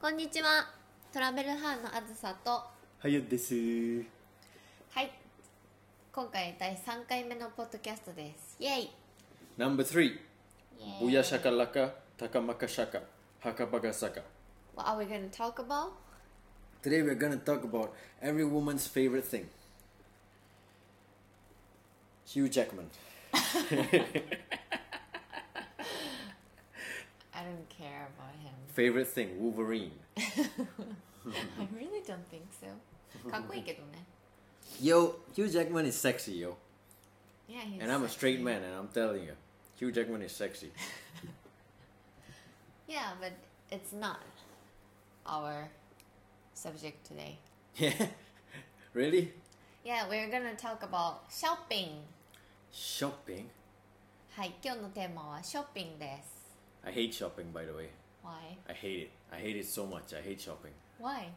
こんにちはトラベルハーのあずさとはやですはい今回第3回目のポッドキャストですイェイ Number three イェイ Buya takamaka shaka hakabaga saka What are we going to talk about? Today we're gonna talk about every woman's favorite thing Hugh Jackman don't care about him Favorite thing Wolverine I really don't think so かっこいいけどね Yo Hugh Jackman is sexy yo Yeah, he's And I'm a straight sexy. man and I'm telling you Hugh Jackman is sexy Yeah, but it's not our subject today Yeah Really? Yeah, we're gonna talk about shopping Shopping はい、今日のテーマはショッピングです I hate shopping by the way Why? I hate it I hate it so much I hate shopping Why?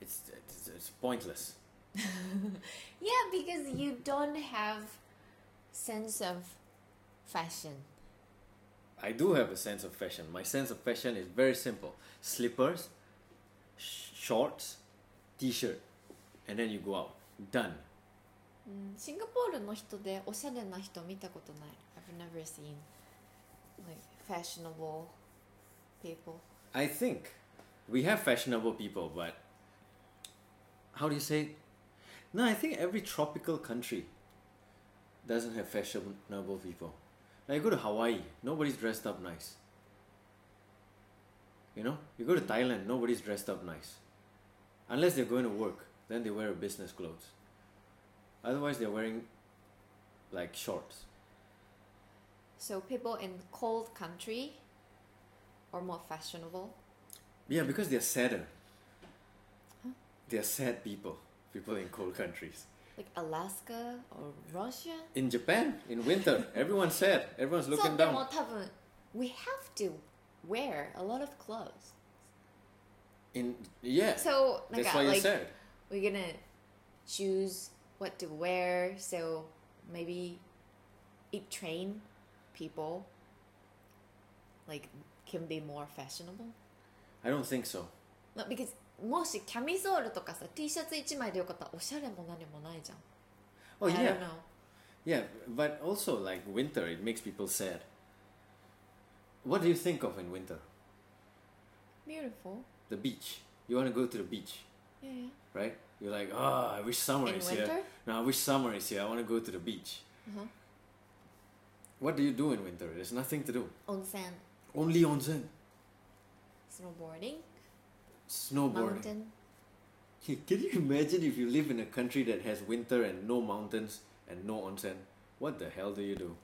It's, it's, it's pointless Yeah, because you don't have sense of fashion. I do have a sense of fashion. My sense of fashion is very simple slippers, sh- shorts, t shirt, and then you go out. Done. うんシンガポールの人でおしゃれな人見たことない。I've never seen like fashionable people. I think we have fashionable people, but how do you say it? No, I think every tropical country doesn't have fashionable people. Like you go to Hawaii, nobody's dressed up nice. You know, you go to Thailand, nobody's dressed up nice. Unless they're going to work, then they wear business clothes. Otherwise, they're wearing like shorts. So people in cold country are more fashionable. Yeah, because they're sadder. Huh? They're sad people. People in cold countries. Like Alaska or Russia. In Japan, in winter, everyone's sad. Everyone's looking so down. We have to wear a lot of clothes. In yeah. So that's uh, why you like, said we're gonna choose what to wear. So maybe it train people like can be more fashionable I don't think so. no, because もしキャミソールとかさ T シャツ1枚でよかったらおしゃれも何もないじゃん Oh I yeah, don't know yeah. But also like winter, it makes people sad. What do you think of in winter? beautiful The beach. You want to go to the beach, yeah, yeah. right? You're like, oh, I wish summer in is here. winter No, I wish summer is here. I want to go to the beach. uh-huh. What do you do in winter? There's nothing to do. 温泉 Only onsen, snowboarding snowboarding. mountain Can you imagine if you live in a country that has winter and no mountains and no onsen? What the hell do you do?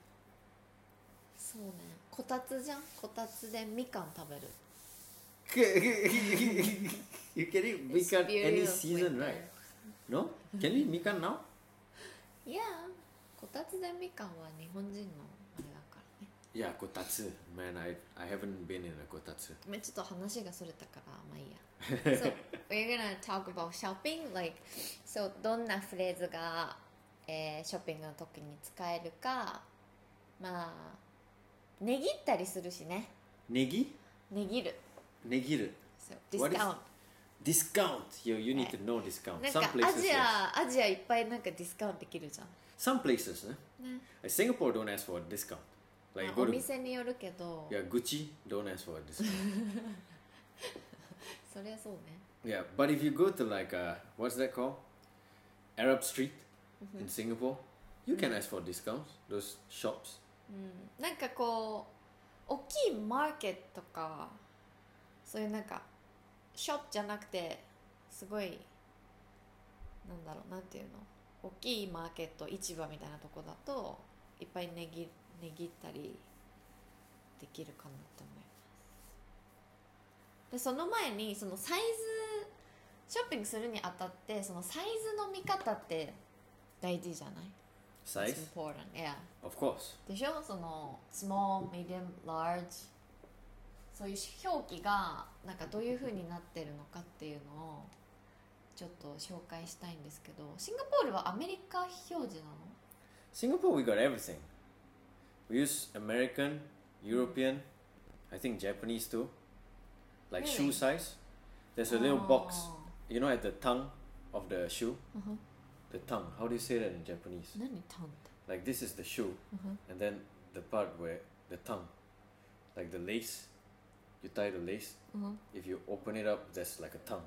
そうねこたつじゃんこたつでみかん食べる you can eat mikan any season, right? No? Can we eat mikan now? いやこたつでみかんは日本人の いや、こたつ。Man, I, I haven't been in a こたつ。ちょっと話がそれたから、まあいいや。so, どんなフレーズが、えー、ショッピングの時に使えるか、まあ、ねぎったりするしね。ねぎねぎる。ねぎる。ディスカウント。ディスカウント You need to know discount. アジア、アジアいっぱいなんかディスカウントできるじゃん。Some places。Singapore don't ask for a discount. お店によるけど。いや、グチ、ドーナツフォーです。そりゃそうね。いや、but if you go to like a, what's that called? Arab Street in Singapore, you can ask for discounts, those shops. うん。なんかこう、大きいマーケットか、そういうなんか、ショップじゃなくて、すごい、なんだろう、なんていうの？大きいマーケット、市場みたいなとこだと、いっぱい値切って。値切ったりできるかなと思いますでその前にそのサイズショッピングするにあたってそのサイズの見方って大事じゃない？Size, It's important, yeah. of course. でしょ？その small, medium, large そういう表記がなんかどういう風になってるのかっていうのをちょっと紹介したいんですけどシンガポールはアメリカ表示なの？Singapore, we got everything. we use American, European, I think Japanese too. Like really? shoe size. There's a oh. little box, you know, at the tongue of the shoe. Uh-huh. The tongue. How do you say that in Japanese? Like this is the shoe, uh-huh. and then the part where the tongue, like the lace, you tie the lace. Uh-huh. If you open it up, there's like a tongue.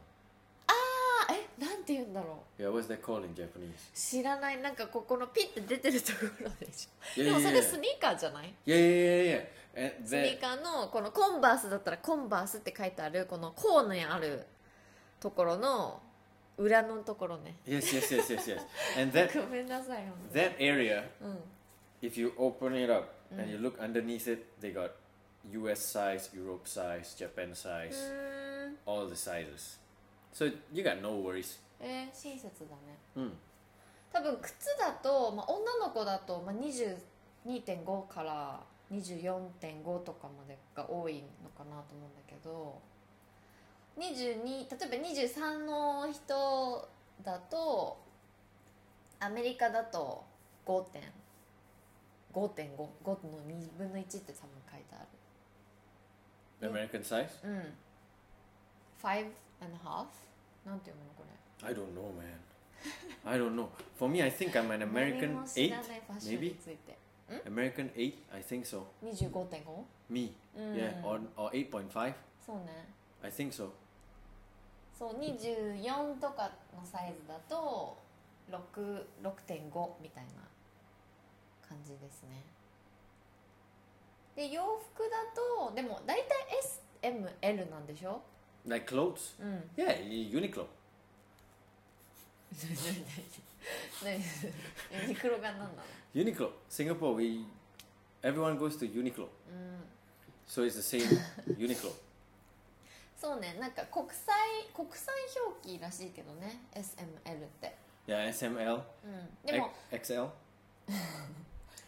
Ah, eh, なんて言うんだろう Yeah, what's that called in Japanese? 知らないなんかここのピッて出てるところでしょ Yeah, でも yeah, そ yeah. れスニーカーじゃない Yeah, yeah, yeah, yeah. And スニ that, ーカーのこのコンバースだったらコンバースって書いてあるこのコーンにあるところの裏のところね yes, yes, yes, yes, yes. And that ごめんなさい本当に that area, うん if you open it up and you look underneath it, they got U.S. size, Europe size, Japan う size, ーん all the sizes. So you got no worries. えー、親切だね。Mm. 多分靴だと、まあ、女の子だと、まあ、22.5から24.5とかまでが多いのかなと思うんだけど22例えば23の人だとアメリカだと5.5.5 5.5の2分の1って多分書いてあ American size? るうん。5 and a half? なんていうの I don't know, man. I don't know. For me, I think I'm an 何 American も知 eight. らないファッションについて American eight, I think so. 25.5 Me, うん yeah, or or eight point five. そうね I think so. そう24とかのサイズだと6 6.5みたいな感じですねで洋服だとでも大体 SML なんでしょ Like clothes. うん Yeah, Uniqlo. 何ユニクロが何なの Uniqlo. Singapore, we everyone goes to Uniqlo. うん So it's the same Uniqlo. そうねなんか国際国際表記らしいけどね SML って Yeah, SML, うんでも X- XL.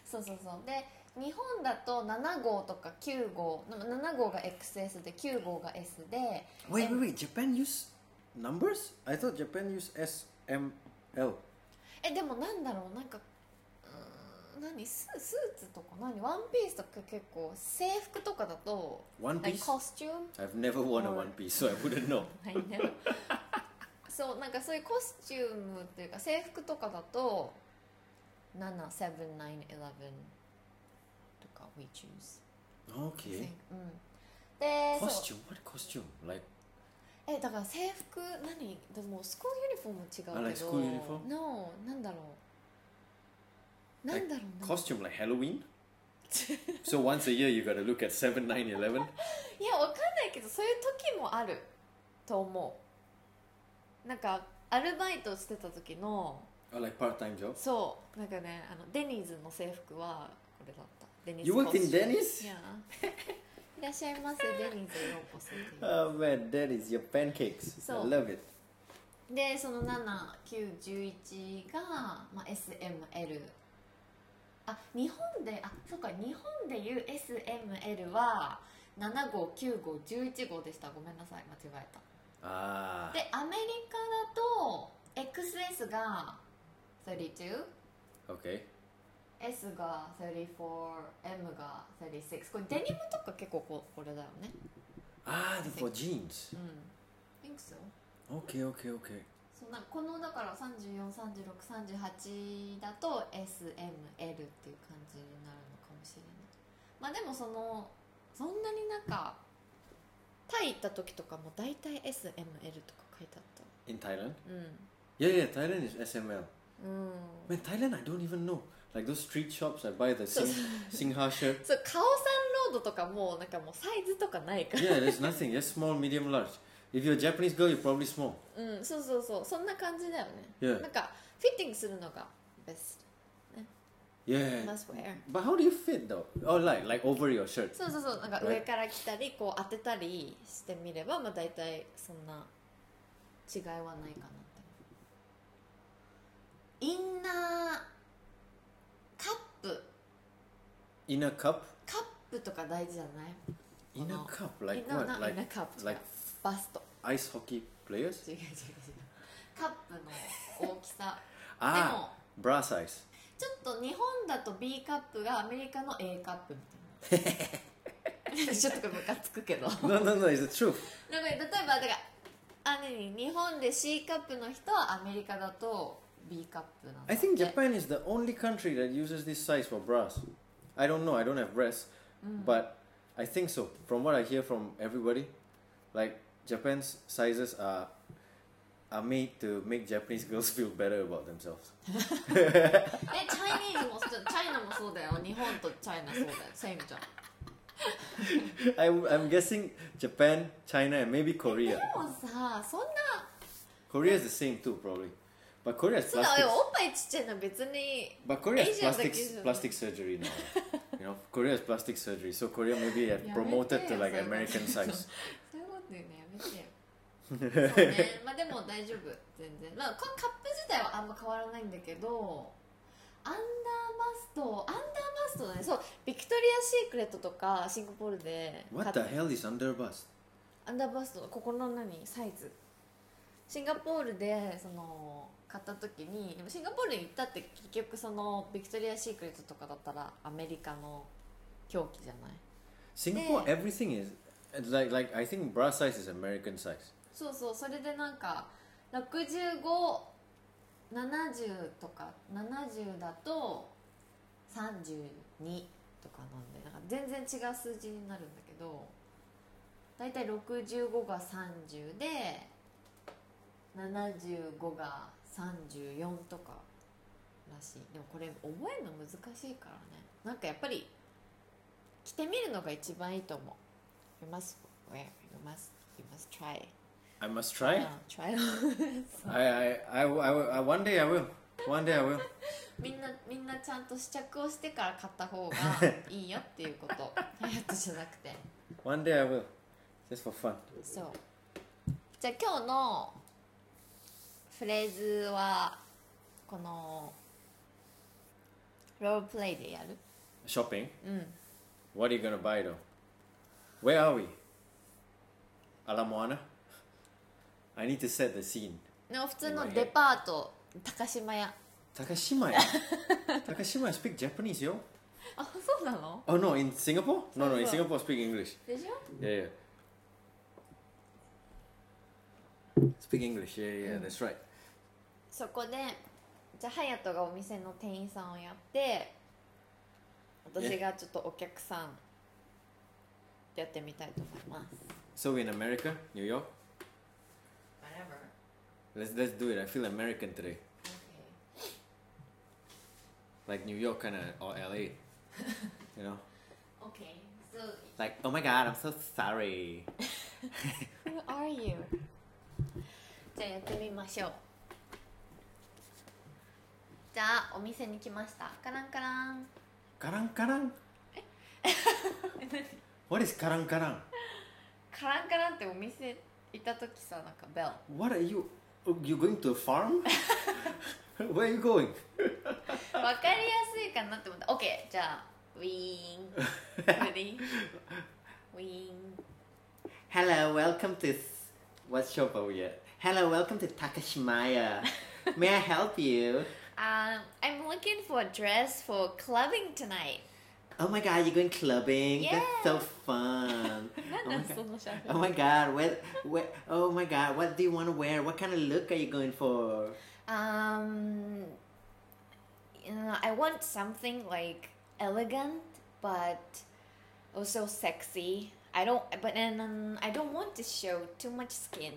そうそうそうで日本だと7号とか9号7号が XS で9号が S で Wait, wait, wait. Japan use numbers? I thought Japan use S えでもなんだろうなんかうん何？す,スーツとか？何？ワンピースとか結構制服とかだとワンピースコスチューム I've never worn a one piece so I wouldn't know. そうなんかそういうコスチュームというか制服とかだと77911とか we choose okay、うん、でコスチューム what costume like えだから制服何？でもスクールユニフォーム違うけどあ like school uniform? No なんだろうなんだろうな costume like Halloween? so once a year you gotta look at 7, 9, 11? いやわかんないけどそういう時もあると思うなんかアルバイトしてた時の Or like part-time job? そうなんかねあのデニーズの制服はこれだったデニーズ You worked in コスチューム Denny's? いやいらっしゃいませデニーズへようこそ Oh man, that is your pancakes. So- I love it. でその7911が、まあ、SML あ日本であそうか日本でいう SML は7号9号11号でしたごめんなさい間違えた Ah. でアメリカだと XS が 32S Okay. S が34 M が36これデニムとか結構こ,これだよね。ああでもジーンズ。うん。ThinkSoOKOKOK このだから343638だと SML っていう感じになるのかもしれない。まあでもそのそんなになんかタイ行った時とかも大体 SML とか書いてあった。In Thailand? うん。いやいやタイランド is SML うん。Man, Thailand I don't even know. Like those street shops, I buy the Sing, Singha shirt. そうカオさんロードとかもうなんかもうサイズとかないから Yeah, there's nothing. Just small, medium, large. If you're a Japanese girl, you're probably small. うんそうそうそうそんな感じだよね Yeah. なんかフィッティングするのがベス Yeah. ト must wear But how do you fit though? Oh, like like over your shirt. そうそうそうなんか.上から着たりこう当てたりしてみればまあ大体そんな違いはないかなってインナープ In a cup? カップとか大事じゃない？In a Oh. cup? Like インナー what? なイン Like ナーカップ like バスト ice hockey players? 違う違う違うカップの大きさ で Ah, も bra size. ちょっと日本だと B カップがアメリカの A カップみたいな ちょっとこれムカつくけど No, no, no. It's the truth. なんか例えばだからあ何日本で C カップの人はアメリカだと B カップなんだ I って think Japan is the only country that uses this size for bras. I don't know. I don't have breasts, but I think so. From what I hear from everybody, like Japan's sizes are are made to make Japanese girls feel better about themselves. えチャイニーズもそうチャイナもそうだよ日本とチャイナそうだよセイムちゃん I'm I'm guessing Japan, China, and maybe で Korea. もさそんな Korea is the same too, probably. But こスティ。おっぱいちっちゃいの別に。But これはプラスティック、プラスティックサージュリーの。You know, これはプラスティックサジュリー。So これは maybe a promoted to like American size. そういうことよね、やめてよ。まあでも大丈夫全然まあこのカップ自体はあんま変わらないんだけどアンダーバストアンダーバストだねそうビクトリアシークレットとかシンガポールで What the hell is underbust? アンダーバストここの何？サイズシンガポールでその買った時にでもシンガポールに行ったって結局そのビクトリアシークレットとかだったらアメリカの規格じゃない？Singapore, Yeah. everything is like like I think bra size is American size. そうそうそれでなんか6570とか70だと32とかなんでなんか全然違う数字になるんだけど大体65が30で75が34とからしいでもこれ覚えるの難しいからねなんかやっぱり着てみるのが一番いいと思う You must wear you must you must try I must try. Uh, try on. I, I, I, I, I, one day I will. One day I will. みんなみんなちゃんと試着をしてから買った方がいいよっていうことハヤトじゃなくて One day I will. Just for fun. そうじゃあ今日のフレーズはこのロールプレイでやる Shopping. うん What are you gonna buy though? Where are we? A la Moana? I need to set the scene. でも普通のデパート高島屋 Takashima. Takashima speak Japanese, yo. あそうなの Oh no, in Singapore? No, no, in Singapore. Singapore speak English. でしょ Yeah, yeah. Speak English, yeah, yeah, yeah, that's right. そこでじゃあハヤトがお店の店員さんをやって私がちょっとお客さんやってみたいと思います So we're in America, New York. Whatever Let's let's do it. I feel American today, Okay like New York kind of or LA. you know, Okay So like oh my god, I'm so sorry. who are you? ゃあやってみましょう。じゃあお店に来ました。カランカラン。カランカラン？え？What is カランカラン。カランカランってお店行った時さなんかベル What are you You going to a farm? Where are you going? わかりやすいかなって思った。OK じゃあウィーン。Ready? ウィーン Hello, welcome to what shop are we at? Hello, welcome to Takashimaya. May I help you? Um, I'm looking for a dress for clubbing tonight. Oh my god, you're going clubbing? Yeah. That's so fun. oh, my god. oh my god, what, what, oh my god, what do you want to wear? What kind of look are you going for? Um, you know, I want something like elegant, but also sexy. I don't, but then um, I don't want to show too much skin.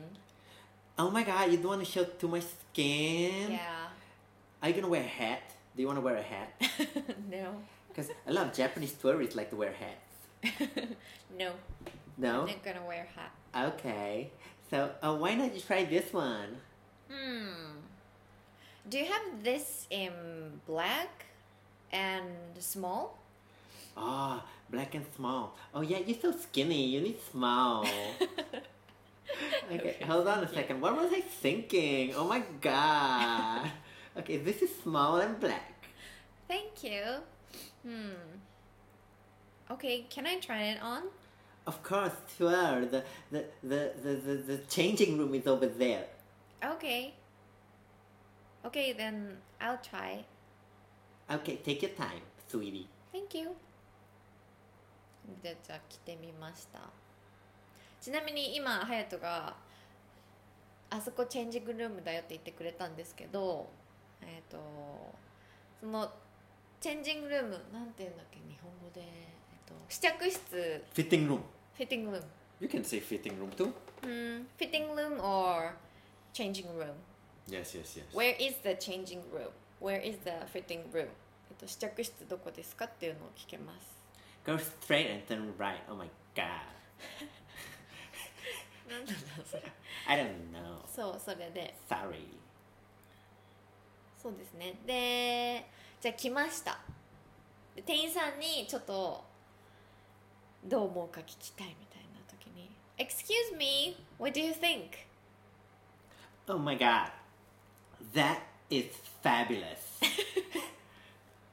Oh my god, you don't want to show too much skin? Yeah. Are you gonna wear a hat? Do you want to wear a hat? no. Because a lot of Japanese tourists like to wear hats. No. No? I'm not gonna wear a hat. Okay. So, uh, why not you try this one? Hmm. Do you have this in black and small? Ah, black and small. Oh yeah, you're so skinny. You need small. okay, hold on a second. What was I thinking? Oh my god. Okay, this is small and black. Thank you. Hmm. Okay, can I try it on? Of course, sure. The the, the, the, the, the changing room is over there. Okay. Okay, then I'll try. Okay, take your time, sweetie. Thank you. でじゃあ着てみました ちなみに今隼人があそこチェンジングルームだよって言ってくれたんですけどえっ、とそのチェンジングルームなんていうんだっけ日本語で、えっと試着室 Fitting room. フィッティングルーム You can say fitting room too. うんフィッティングルーム or changing room Yes, yes, yes. Where is the changing room? Where is the fitting room? えっと試着室どこですかっていうのを聞けます Go straight and turn right. Oh my god. なんだろうそれ I don't know. そうそれで Sorry. そうですねでじゃあ来ましたで店員さんにちょっとどう思うか聞きたいみたいな時に「Excuse me, what do you think?」Oh my god. That is fabulous.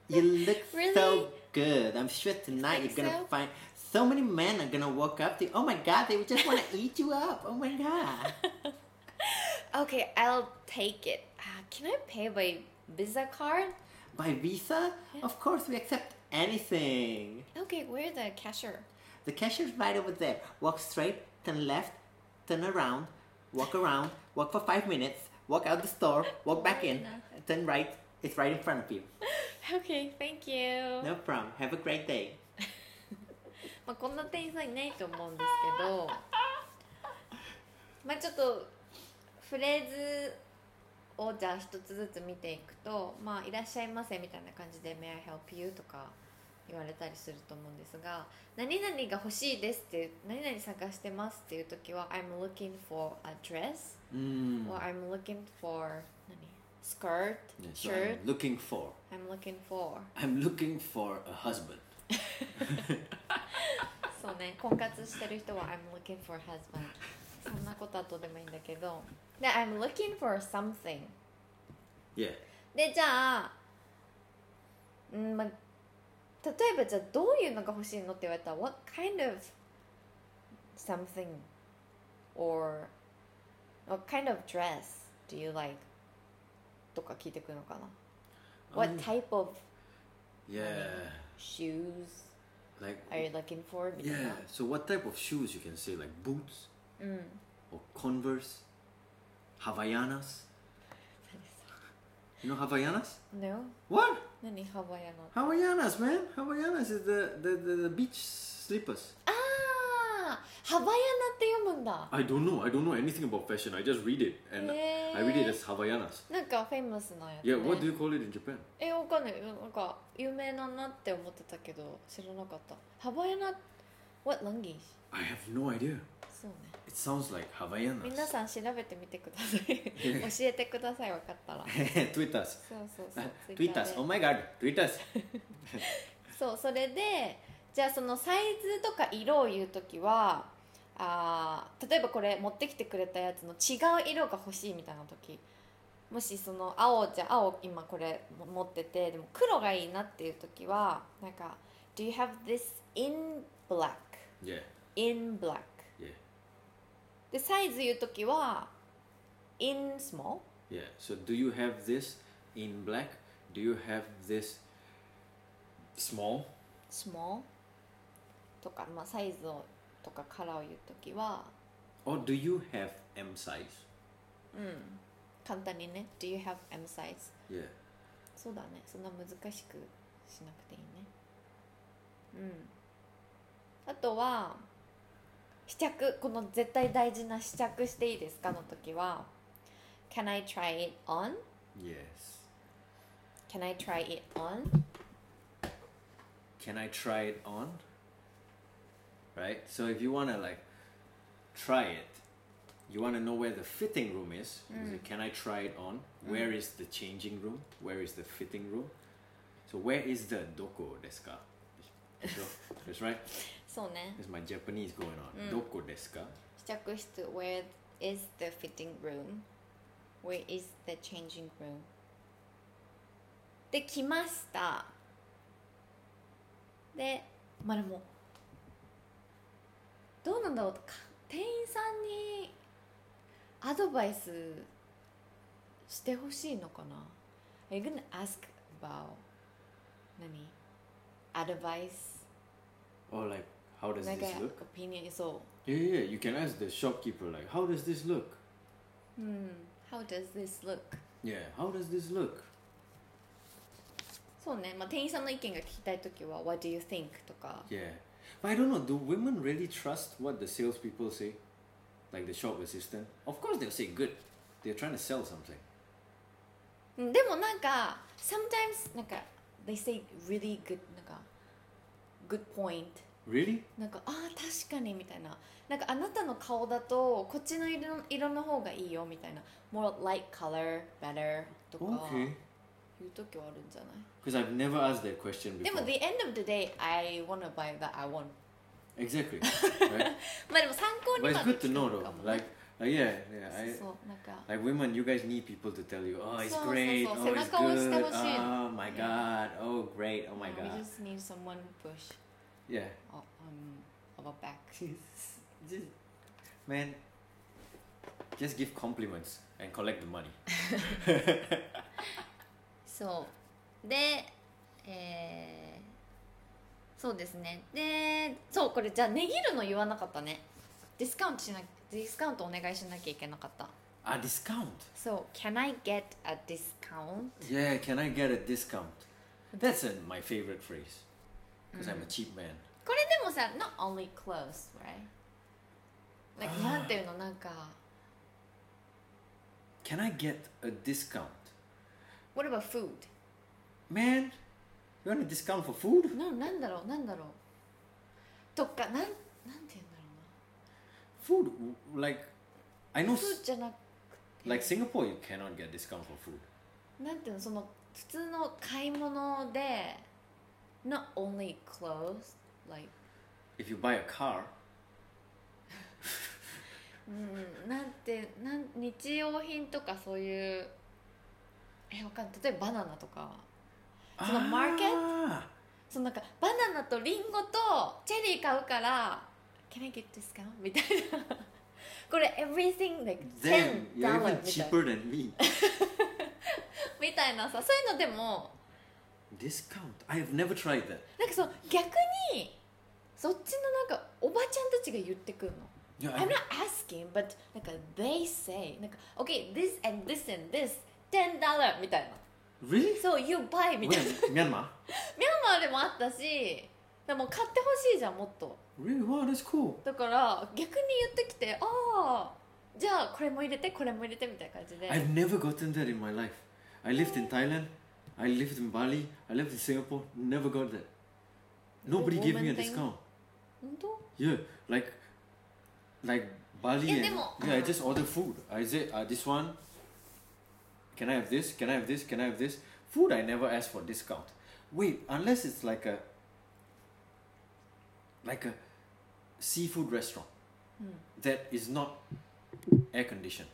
you look so Really? good. I'm sure tonight you're gonna so? find so many men are gonna walk up to you. Oh my god, they just wanna eat you up. Oh my god. Okay, I'll take it. Uh, can I pay by Visa card? By Visa? Yeah. Of course, we accept anything. Okay, where's the cashier? The cashier's right over there. Walk straight, turn left, turn around, walk around, walk for five minutes, walk out the store, walk back in, turn right. It's right in front of you. Okay, thank you. No problem. Have a great day. まあ、こんな店員さんいないと思うんですけどまあちょっとフレーズをじゃあ一つずつ見ていくと「まあ、いらっしゃいませ」みたいな感じで「May I help you?」とか言われたりすると思うんですが「何々が欲しいです」って「何々探してます」っていう時は「I'm looking for a dress」Mm. or I'm looking for 何 skirt, Yeah, so shirt I'm looking for. I'm looking for I'm looking for a husband. ね婚活してる人は I'm looking for a husband そんなことはどうでもいいんだけどで I'm looking for something Yeah. でじゃあうんまあ例えばじゃあどういうのが欲しいのって言われたら What kind of something or what kind of dress do you like とか聞いてくるのかな What Um, type of Yeah. shoes Like are you looking for? Yeah. So what type of shoes you can say like boots mm. or Converse, Havaianas. You know Havaianas? No. What? Nani Havaianas. Havaianas, man. Havaianas is the the, the, the beach slippers. Ah. ハワイアナって読むんだ I don't know. I don't know anything about fashion. I just read it and へ I read it ー as Havaianas. なんかフェイマスなやつ、Yeah. ね、What do you call it in Japan? えわかんないなんか有名なんなって思ってたけど知らなかったハワイアナ What language? I have no idea. そうね It sounds like. 皆さん調べてみてください教えてください分かったら Tweet us. そうそうそう Tweet us. Oh my god. Tweet us. そうそれでじゃあそのサイズとか色を言う時はあー例えばこれ持ってきてくれたやつの違う色が欲しいみたいな時もしその青じゃあ青今これ持っててでも黒がいいなっていう時はなんか「Do you have this in black?」Yeah. in black Yeah. でサイズ言う時は in small Yeah. So do you have this in black? Do you have this small? small とか、まあ、サイズをとかカラーを言う時は Or do you have M size? うん簡単にね Do you have M size? Yeah. そうだねそんな難しくしなくていいねうんあとは試着この絶対大事な試着していいですかの時は Can I try it on? Yes. Can I try it on? Can I try it on? Right? So if you want to like try it, you want to know where the fitting room is. You say, Can I try it on? Where is the changing room? Where is the fitting room? So where is the doko desu ka? So, That's right. そうね There's my Japanese going on. Mm. Doko desu ka? 試着室 Where is the fitting room? Where is the changing room? で来ましたでまあでも どうなんだろうか店員さんにアドバイスしてほしいのかな Are you gonna ask about 何アドバイス Or like, how does なんか this look? オピニオンそう Yeah, yeah, yeah. You can ask the shopkeeper like, how does this look? うん How does this look? Yeah, how does this look? そうね、まあ、店員さんの意見が聞きたいときは What do you think? とか Yeah. But I don't know, do women really trust what the salespeople say? Like the shop assistant? Of course they'll say good. They're trying to sell something. うんでもなんか sometimes なんか they say really good なんか good point Really? なんかああ確かにみたいななんかあなたの顔だとこっちの色色の方がいいよみたいな more light color better とか Okay. 言う時はあるんじゃない Because I've never asked that question で before. も the end of the day I wanna buy that I want Exactly. right? まあでも参考に But ま it's で good 聞 to く know の though. かもね Like, uh, yeah, yeah. I, そうそうなんか like women, you guys need people to tell you, oh, it's そうそうそう。 great, oh, it's 背中を押してほ good, しいの。 oh my Yeah. god, oh great, oh my we god. just need someone push Yeah. on our back just, man, just give compliments and collect the money. そうでえー、そうですねでそうこれじゃあ値切るの言わなかったねディスカウントしなディスカウントお願いしなきゃいけなかった A discount. そう Can I get a discount? Yeah, can I get a discount? That's uh my favorite phrase. Because I'm a cheap man. これでもさ not only clothes right? like なんていうのなんか Can I get a discount? What about food? Man, you want a discount for food? ななんだろうなんだろうとかなんなんていうんだろ Food, like, I う know, な s- フードじゃなくて like Singapore, you cannot get discount for food. なんていうのその普通の買い物で not only clothes like If you buy a car, うんなんてなん日用品とかそういうえわかんない例えばバナナとかその market？Ah, そのなんかバナナとリンゴとチェリー買うから Can I get discount? みたいなこれ everything like damn, 10 you're even みたいな cheaper than me. みたいなさそういうのでも Discount? I have never tried that. なんかそう逆にそっちのなんかおばちゃんたちが言ってくるの I'm not asking but なんか they say なんか OK this and this and this $10 みたいな really? そう you buy みたいな Where? Myanmar? ミャンマーでもあったしでも買ってほしいじゃんもっと Really? Wow, that's cool. だから逆に言ってきてああじゃあこれも入れてこれも入れてみたいな感じで I've never gotten that in my life. I lived in Thailand. I lived in Bali. I lived in Singapore. Never got that. Nobody gave me a woman thing? discount. 本当 Yeah, like, like Bali Yeah, and demo- yeah. I just order food. I say, uh, this one. Can I have this? Can I have this? Can I have this? Food, I never ask for discount. Wait, unless it's like a like a seafood restaurant mm. that is not air conditioned.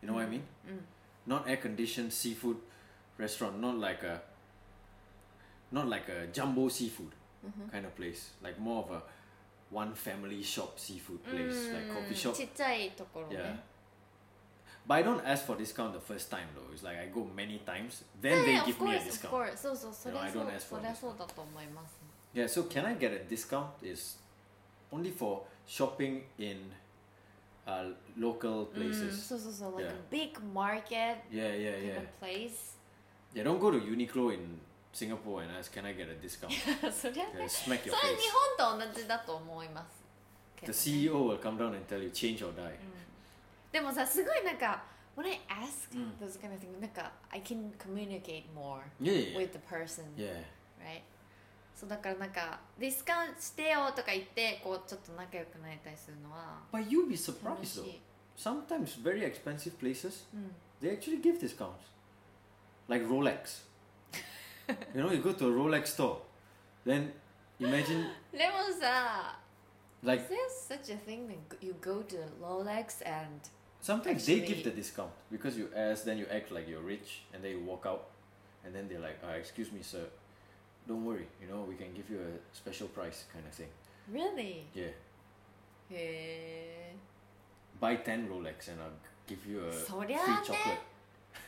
You know mm. what I hmm. mean? Mm. Not air conditioned seafood restaurant. Not like a not like a jumbo seafood mm-hmm. kind of place. Like more of a one family shop seafood place, like coffee mm, shop. Yeah but I don't ask for discount the first time though. It's like I go many times, then they give me a discount. So, so, so, you know, I don't ask for discount. Yeah, so can I get a discount? Is only for shopping in uh, local mm, places. Mm, so, so, so, like yeah. a big market. Yeah, yeah, yeah. place. Yeah, don't go to Uniqlo in Singapore and ask, can I get a discount? yeah, smack your face. The CEO will come down and tell you, change or die. Mm. でもさすごいなんか when I ask うん those kind of things なんか I can communicate more Yeah, yeah, yeah. with the person yeah. right そうだからなんかディスカウントしてよとか言ってこうちょっと仲良くなりたりするのは But you'll be 楽 surprised し though. い、 Sometimes very expensive places, うん、 they actually give discounts. Like Rolex. you know, you go to a Rolex store, then imagine でもさ like Is there such a thing that you go to Rolex and sometimes they Actually- give the discount because you ask, then you act like you're rich, and then you walk out, and then they're like, uh, "Excuse me, sir, don't worry, you know, we can give you a special price, kind of thing." really Yeah, へえ buy ten Rolex, and I'll give you a そ free りゃあね chocolate.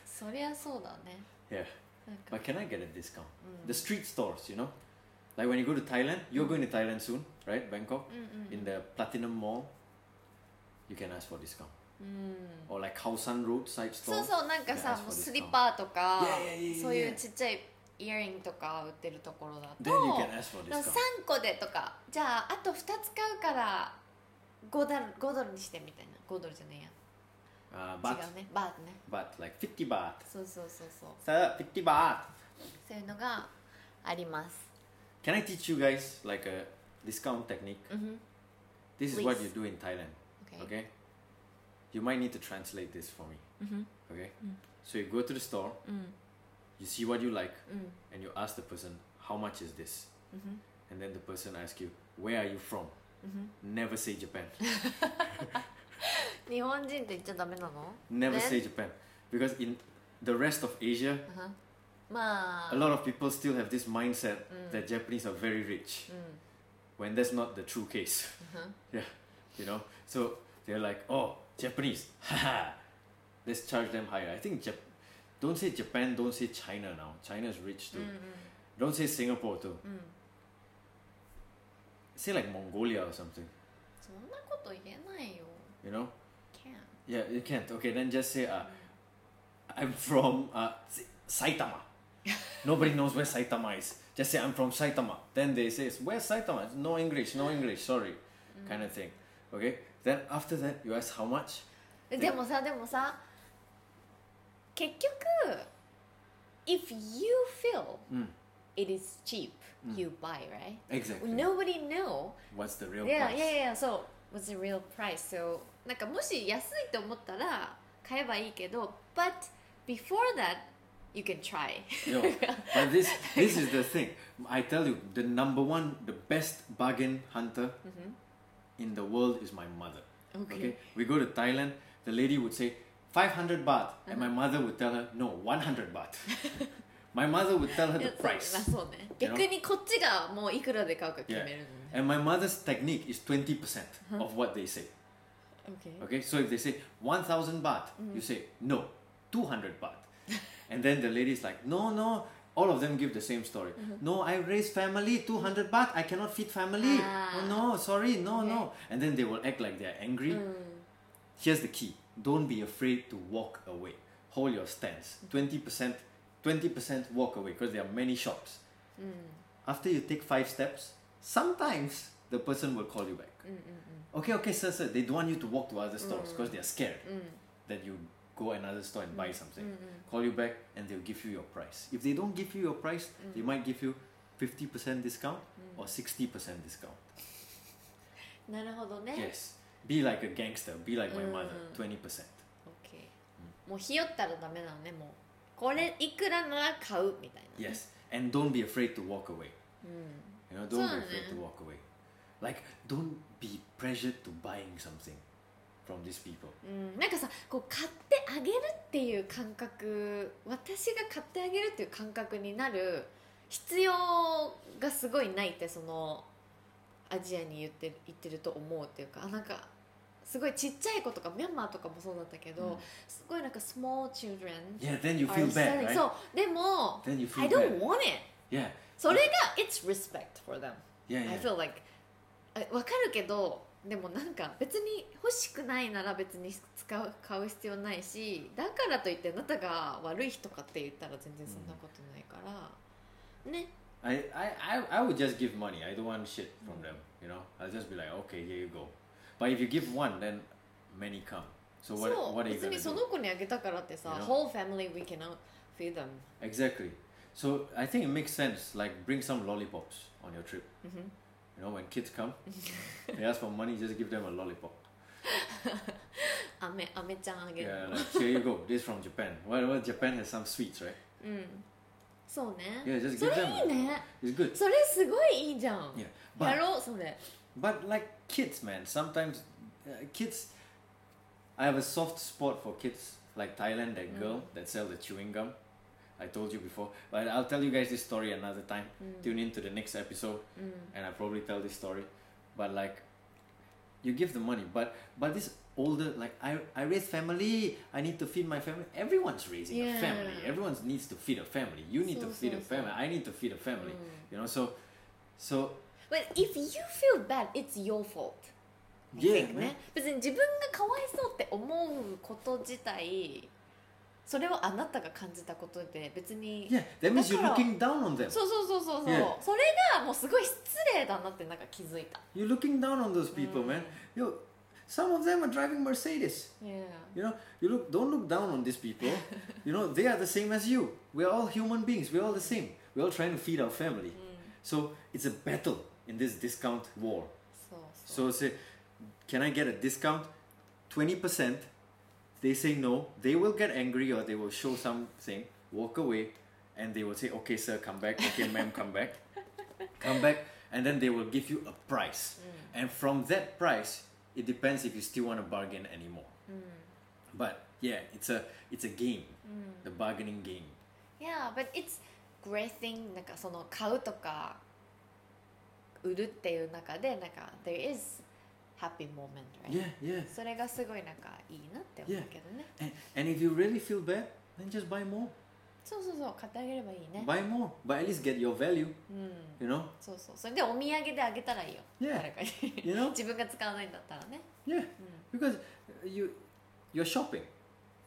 そりゃそうだね Yeah, なんか but can I get a discount? うん The street stores, you know, like when you go to Thailand, you're going to Thailand soon, right? Bangkok, うんうん in the Platinum Mall, you can ask for discount. ううん、or like Kaosan roadside そ store. うそうなんかさもうスリッ.パーとか Yeah, yeah, yeah, yeah, そういう.ちっちゃいイヤリングとか売ってるところだと Then you can ask for だから discount. 3個でとかじゃああと2つ買うから5ドル ,5 ドルにしてみたいな5ドルじゃねえや Uh, 違 but うねバートね but like 50 baht. そうそうそうそう Sir, 50 baht. そういうのがあります Can I teach you guys like a discount technique? うん This is what Please. you do in Thailand. OK Okay? You might need to translate this for me. うん Okay? Mm. So you go to the store, うん you see what you like, うん and you ask the person, how much is this? うん And then the person asks you, where are you from? うん Never say Japan. 日本人って言っちゃダメなの Never Then? say Japan. Because in the rest of Asia, うんまあ a lot of people still have this mindset Mm. that Japanese are very rich うん when that's not the true case. うん You know? So they're like, oh, Japanese, let's charge them higher. I think Jap- don't say Japan, don't say China now. China's rich too. Mm-hmm. Don't say Singapore too. Mm. Say like Mongolia or something. You know? Can't. Yeah, you can't. Okay, then just say, uh, I'm from uh, Saitama. Nobody knows where Saitama is. Just say, I'm from Saitama. Then they say, where's Saitama? No English, no English, sorry. Mm. Kind of thing. Okay? Then after that, you ask how much? えでもさでもさ結局 if you feel Mm, it is cheap Mm. you buy right exactly. nobody know What's the real yeah price? yeah yeah so what's the real price so なんかもし安いと思ったら買えばいいけど but before that you can try Yo, but this this is the thing. I tell you, the number one, the best bargain hunter in the world is my mother. okay, Okay, we go to Thailand. The lady would say 500 baht, and my mother would tell her no 100 baht. my mother would tell her いや the そうまあ price, そうね You know? 逆にこっちがもういくらで買うか決めるのね and my mother's technique is 20% of what they say. okay Okay, so if they say 1,000 baht, you say no 200 baht, and then the lady's like no no. all of them give the same story. Mm-hmm. No, I raise family, 200 baht, I cannot feed family. Ah. Oh, no, sorry, no, okay. no. And then they will act like they're angry. Mm. Here's the key don't be afraid to walk away. Hold your stance. 20%, 20% walk away because there are many shops. Mm. After you take five steps, sometimes the person will call you back. Mm, mm, mm. okay, okay, sir, sir. They don't want you to walk to other stores mm. because they're scared that you go another store and buy something. うん Call you back and they'll give you your price. If they don't give you your price, they might give you 50% discount or 60% discount. うんなるほどね Yes. Be like a gangster. Be like my mother. 20%. Mm. OK もうひよったらダメなのねもうこれいくらなら買うみたいなね Yes. And don't be afraid to walk away. うん You know, don't be So, afraid to uh, walk away. Like, don't be pressured to buying something うん、なんかさこう買ってあげるっていう感覚私が買ってあげるっていう感覚になる必要がすごいないってそのアジアに言って,言ってると思うっていうかなんかすごいちっちゃい子とかミャンマーとかもそうだったけど、すごいなんか small children yeah そうでも I don't want it. それが it's respect for them. Like わかるけどでもなんか別に欲しくないなら別に使う買う必要ないしだからといってあなたが悪い人かって言ったら全然そんなことないから、ね I, I, I, I would just give money. I don't want shit from them. You know, I'll just be like, okay, here you go. But if you give one, then many come. So そ what, う what are you 別 gonna にそ do? の子にあげたからってさ、You know? whole family we cannot feed them Exactly. So I think it makes sense. Like, bring some lollipops on your trip. You know, when kids come, they ask for money, just give them a lollipop. あめあめちゃんあげる Yeah, like, here you go. This is from Japan. Well, well, Japan has some sweets, right? うんそうね Yeah, just そ give れ them. いいね It's good. それすごいいいじゃん、 Yeah, や but ろうそれ but like kids, man. Sometimes uh, kids. I have a soft spot for kids like Thailand. That girl that sell the chewing gum. I told you before, but I'll tell you guys this story another time. Tune in to the next episode, うん and I'll probably tell this story. But like, you give the money, but but this older like I I raise family. I need to feed my family. Everyone's raising a Yeah. family. Everyone needs to feed a family. You need to So, feed so, a so. family. I need to feed a family. うん You know, so so But if you feel bad, it's your fault. I Yeah, think ね別に自分がかわいそうって思うこと自体 それをあなたが感じたことで別に Yeah, that means you're だから looking down on them. そうそうそうそうそう、Yeah. それがもうすごい失礼だなってなんか気づいた You're looking down on those people, man. Yo, some of them are driving Mercedes. Yeah. You know, you look don't look down on these people. you know, they are the same as you. We're all human beings. We're all the same. We're all trying to feed our family. So it's a battle in this discount war. そうそう So say, can I get a discount? Twenty percent. They say no. They will get angry or they will show something, walk away, and they will say, "Okay, sir, come back. Okay, ma'am, come back, come back." And then they will give you a price. And from that price, it depends if you still want to bargain anymore. But yeah, it's a it's a game, the bargaining game. Yeah, but it's great thing なんかその買うとか売るっていう中でなんか there is happy moment, right? Yeah, yeah. それがすごいなんかいいなって思うけどね。 And, and if you really feel bad, then just buy more. そうそうそう買ってあげればいいね。 Buy more. But at least get your value. うん。 You know. そうそう。それでお土産であげたらいいよ。 Yeah. 誰かに。 You know. 自分が使わないんだったらね。 Yeah. Because you you're shopping,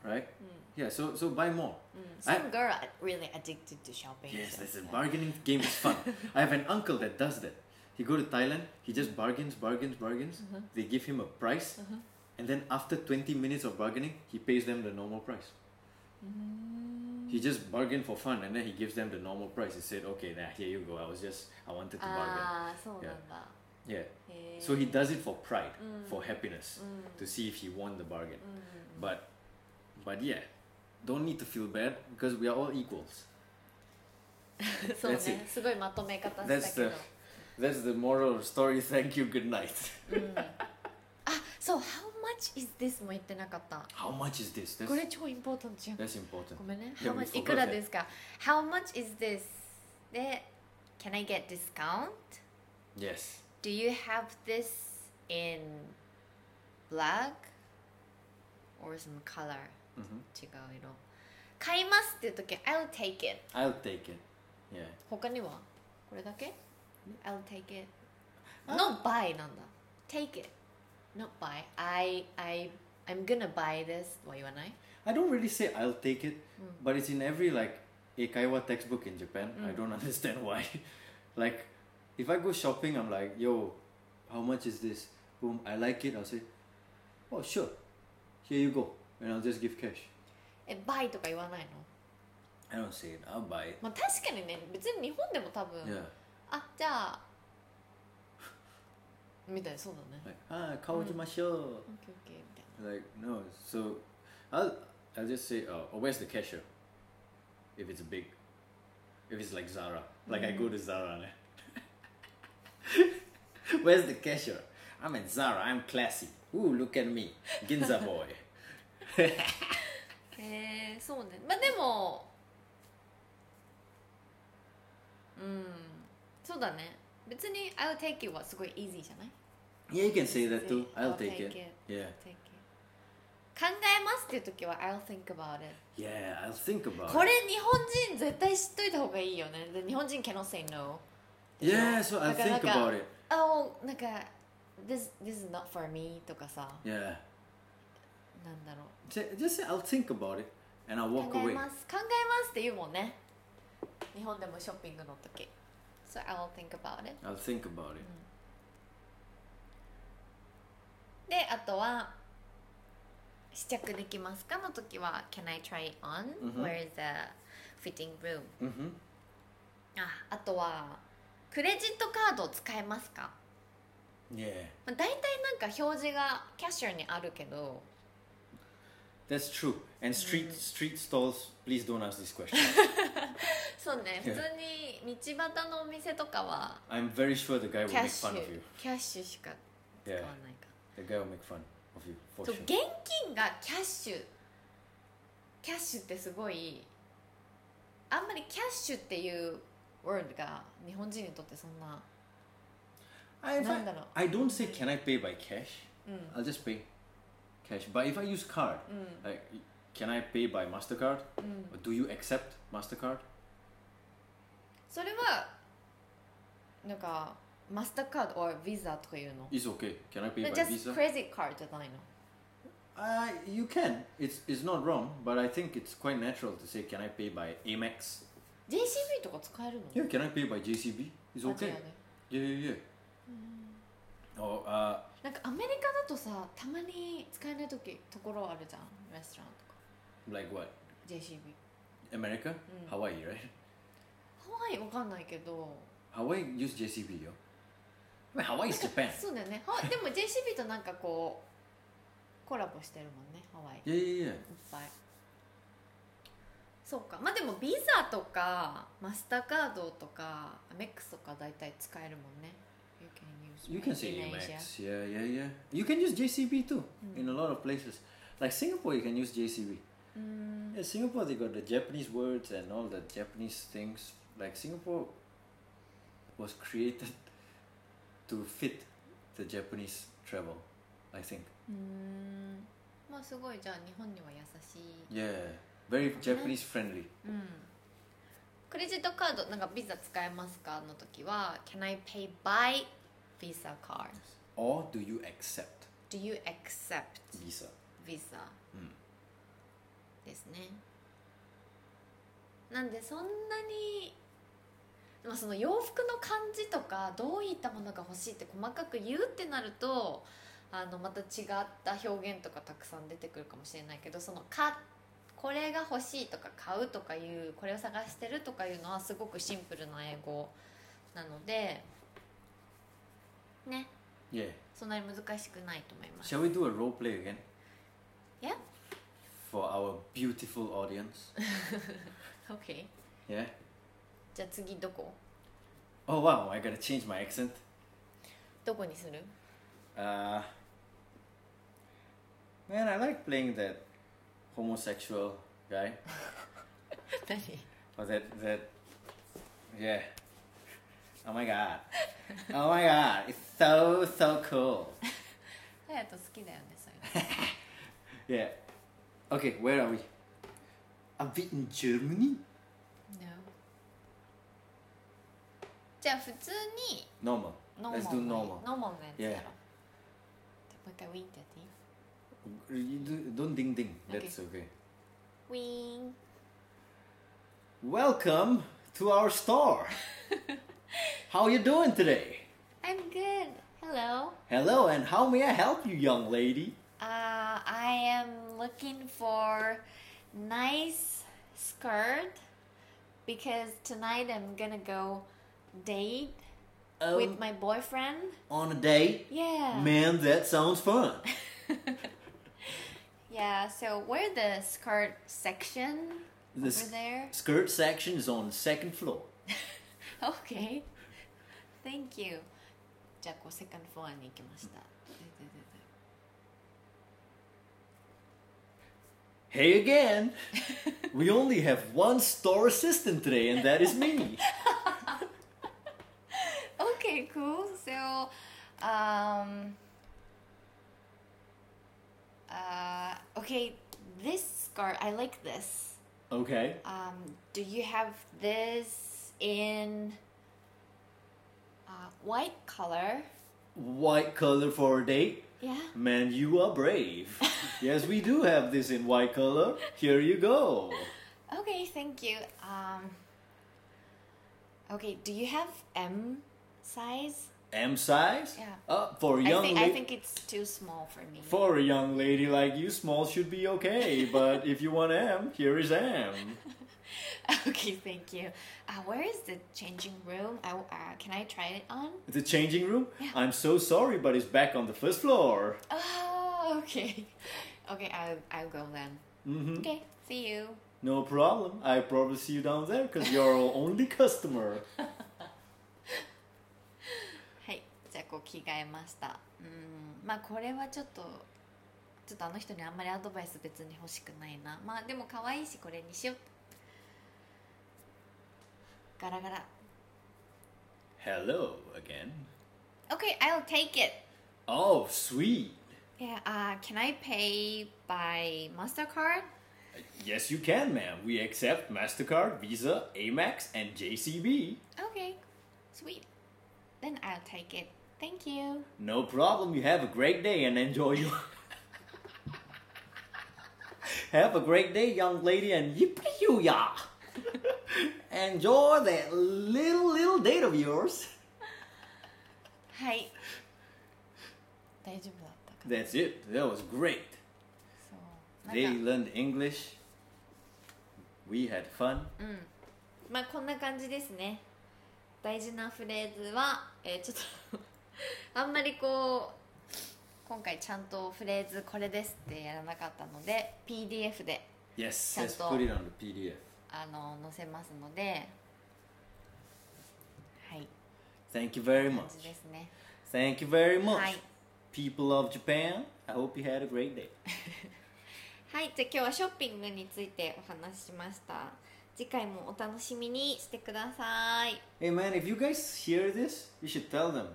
right? Yeah. So so buy more. うん。Some girl are really addicted to shopping. Yes, so this is it's like- bargaining game is fun. I have an uncle that does that. He go to Thailand. He just bargains, bargains, bargains. They give him a price, and then after twenty minutes of bargaining, he pays them the normal price. He just bargained for fun, and then he gives them the normal price. He said, "Okay, now here you go. I was just I wanted to bargain." ああ、そうなんだ。 Yeah. へー So he does it for pride, for happiness, to see if he won the bargain. But, but yeah, don't need to feel bad because we are all equals. そう That's ね it.。すごいまとめ方した That's けど the。 that's the moral of the story. Thank you. Good night. あ、そう、How much is this も言ってなかった。 How much is this? That's これ超インポータントじゃん。 that's important. ごめんね。 Yeah, How we much forgot いくらですか ?How much is this? で、Can I get discount? Yes. Do you have this in black or some color? hmm 違う色。買いますっていう時 I'll take it. I'll take it. Yeah. 他にはこれだけ ?I'll take it. Not buy なんだ。take it. Not buy. I, I, I'm gonna buy this は言わない I don't really say I'll take it, but it's in every like Eikaiwa textbook in Japan. I don't understand why. like, if I go shopping, I'm like, yo, how much is this? Boom, I like it. I'll say, oh sure, here you go, and I'll just give cash. え、buy とか言わないの I don't say it. I'll buy it. まあ確かにね、別に日本でも多分、 Yeah. あ、じゃあ、みたいな、そうだね。 Like, ah, kawajimashou. オッケーオッケーみたいな。 Like, no. So, I'll I'll just say, uh, oh, where's the cashier? If it's big, if it's like Zara, like I go to Zara. ne? where's the cashier? I'm at Zara. I'm classy. Ooh, look at me, Ginza boy. へえそうねまあでもうん そうだね別に I'll take it はすごい easy じゃない Yeah, you can say that too. I'll I'll take take it. it. Yeah, take it 考えますっていう時は I'll think about it yeah. I'll think about これ it. 日本人絶対知っといた方がいいよねで日本人 cannot say no Yeah, so I'll think about it. あなんか this, this is not for me とかさ Yeah. なんだろう Just say I'll think about it, and I'll walk 考え away. ます考えますって言うもんね日本でもショッピングの時 So I'll think about it I'll think about it. であとは試着できますかの時は Can I try it on?、うんふん Where is the fitting room? Mm-hmm. ああとはクレジットカードを使えますか、Yeah, まあ、大体なんか表示がキャッシャーにあるけど that's true. And street street stalls, please don't ask this question. そうね.普通に道端のお店とかは I'm very sure the guy will キャッ make シ fun ュ of you. キャッシュしか使わ Yeah, ないか the guy will make fun of you for そう sure. 現金がキャッシュキャッシュってすごいあんまりキャッシュっていう word が日本人にとってそんな I, なんだろう I don't say can I pay by cash. うん I'll just pay cash. But if I use card, うん like can I pay by Mastercard? うん Or do you accept Mastercard? それはなんか マスターカード or Visa とか言うの It's okay. Can I pay by just Visa? credit card じゃないの Uh, you can. It's it's not wrong, but I think it's quite natural to say, "Can I pay by Amex?" JCB とか使えるの Yeah, can I pay by JCB? It's あ okay. 違うね Yeah, yeah, yeah. Oh, uh, なんかアメリカだとさたまに使えない時ところあるじゃんレストランとか like what? JCB America? Mm. Hawaii, right? ハワイわかんないけど Hawaii use JCB, yo. I mean, Hawaii is Japan. そうだよねハワイでも JCB となんかこうコラボしてるもんねハワイ Yeah, yeah, yeah. いっぱいそうかまあでもビザとかマスターカードとかアメックスとか大体使えるもんね you can say Emacs. Yeah, yeah, yeah. You can use JCB too mm. in a lot of places. Like Singapore, you can use JCB. Mm. Yeah, Singapore they got the Japanese words and all the Japanese things. Like Singapore was created to fit the Japanese travel, I think. Mm. まあすごいじゃあ日本には優しい。Yeah, very Japanese friendly. うん。クレジットカードなんかビザ使えますかの時は Can I pay by Visa card? Or do you accept Do you accept Visa? Visa? うんですねなんでそんなにまあその洋服の感じとかどういったものが欲しいって細かく言うってなるとあのまた違った表現とかたくさん出てくるかもしれないけどそのかこれが欲しいとか買うとかいうこれを探してるとかいうのはすごくシンプルな英語なのでね Yeah. そんなに難しくないと思います Shall we do a role play again? Yeah. For our beautiful audience. OK Yeah. じゃあ次どこ Oh wow, I gotta change my accent. どこにする Uh, man, I like playing that homosexual guy. 何 Or that that yeah. Oh my god. Oh my god. It's so so cool. ハヤト好きだよねそういうの Yeah. Okay, where are we? Are we in Germany? No じゃあ普通に Normal. ノーマル Let's do normal. ノーマルのやつやろ Yeah. もう一回ウィーンってやっていい You do- Don't ding ding. That's okay. ウィーン Welcome to our store. how are you doing today? I'm good hello Hello, and how may I help you, young lady? uh, I am looking for nice skirt because tonight I'm gonna go date Oh, with my boyfriend on a date? yeah Man, that sounds fun. yeah so where the skirt section The over there skirt section is on the second floor. Okay. Thank you. じゃあこうセカンドフロアに行きました。 Hey again. we only have one store assistant today, and that is me. Okay, cool. So, um, uh, okay, this skirt I like this. Okay. Um, do you have this in uh, white color? White color for a date? Yeah. Man, you are brave. yes, we do have this in white color. Here you go. Okay, thank you. Um, okay, do you have M size? M size? Yeah. Uh, for a I young think. I think it's too small for me. For a young lady like you, small should be okay. but if you want M, here is M. okay, thank you. Uh, where is the changing room? I, uh, can I try it on? The changing room? Yeah. I'm so sorry, but it's back on the first floor. Oh, okay. Okay, I'll, I'll go then. hmm Okay, see you. No problem. I probably see you down there because you're our only customer. はい、じゃあこう着替えました。うん、まあこれはちょっとちょっとあの人にあんまりアドバイス別に欲しくないな。まあでも可愛いしこれにしよう。 ガラガラ。 Hello again. Okay, I'll take it. Oh, sweet. Yeah, uh, can I pay by MasterCard? Yes, you can, ma'am. We accept MasterCard, Visa, Amex, and JCB. Okay, sweet. then I'll take it thank you No problem. You have a great day and enjoy your. have a great day, young lady, and yippee you ya. Enjoy that little little date of yours. はい大丈夫だったか That's it. That was great. そうなん They か learned English. We had fun. うんまあこんな感じですね大事なフレーズは、えーちょっとあんまりこう今回ちゃんとフレーズこれですってやらなかったので PDF で Yes, let's put it on the PDF. あの載せますのではい Thank you very 感 much. じですね Thank you very much. はい People of Japan, I hope you had a great day. はいじゃあ今日はショッピングについてお話ししました次回もお楽しみにしてください Hey man, if you guys hear this, you should tell them.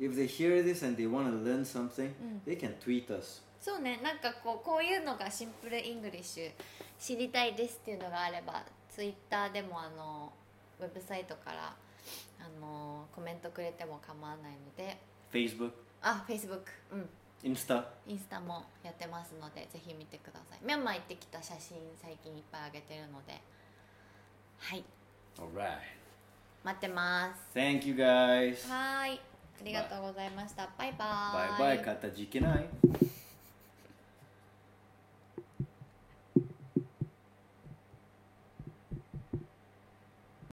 If they hear this and they want to learn something, they can tweet us. そうねなんかこうこういうのが simple English 知りたいですっていうのがあればツイッターでもあのウェブサイトからあのコメントくれても構わないので。Facebook, あフェイスブックうん Insta. インスタもやってますのでぜひ見てください。ミャンマー行ってきた写真最近いっぱいあげてるので。はい。Alright. 待ってます。Thank you guys. はーい。ありがとうございました。バイバ Bye ー bye, kata jikinai.